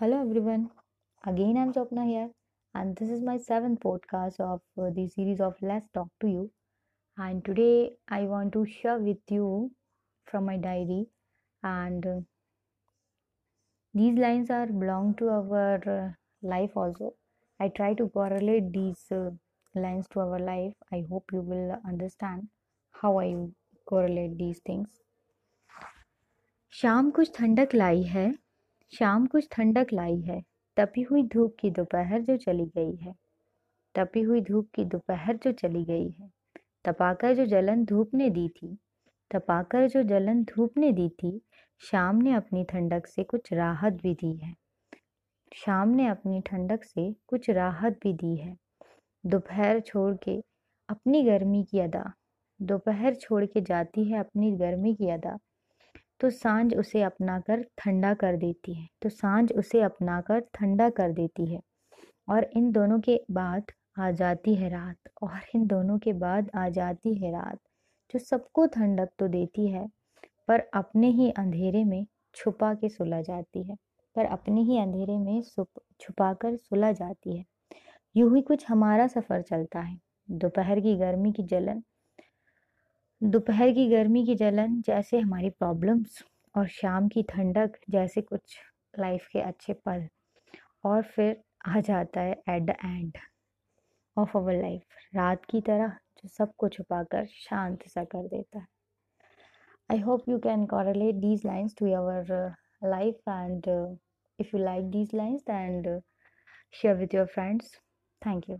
Hello everyone. Again, I'm Swapna here, and this is my seventh podcast of uh, the series of Let's Talk to You. And today, I want to share with you from my diary, and uh, these lines are belong to our uh, life also. I try to correlate these uh, lines to our life. I hope you will understand how I correlate these things. शाम कुछ ठंडक लाई है शाम कुछ ठंडक लाई है, तपी हुई धूप की दोपहर जो चली गई है। तपी हुई धूप की दोपहर जो चली गई है। तपाकर जो जलन धूप ने दी थी, तपाकर जो जलन धूप ने दी थी, शाम ने अपनी ठंडक से कुछ राहत भी दी है। शाम ने अपनी ठंडक से कुछ राहत भी दी है। दोपहर छोड़ के अपनी गर्मी की अदा, दोपहर छोड़ के जाती है अपनी गर्मी की अदा तो साँझ उसे अपना कर ठंडा कर देती है। तो साँझ उसे अपना कर ठंडा कर देती है। और इन दोनों के बाद आ जाती है रात। और इन दोनों के बाद आ जाती है रात, जो सबको ठंडक तो देती है, पर अपने ही अंधेरे में छुपा के सुला जाती है। पर अपने ही अंधेरे में छुपा कर सुला जाती है। यूँ ही कुछ हमारा सफ़र चलता है। दोपहर की गर्मी की जलन दोपहर की गर्मी की जलन जैसे हमारी प्रॉब्लम्स और शाम की ठंडक जैसे कुछ लाइफ के अच्छे पल और फिर आ जाता है at the end of our life रात की तरह जो सबको छुपाकर शांत सा कर देता है। I hope you can correlate these lines to your life and if you like these lines and share with your friends thank you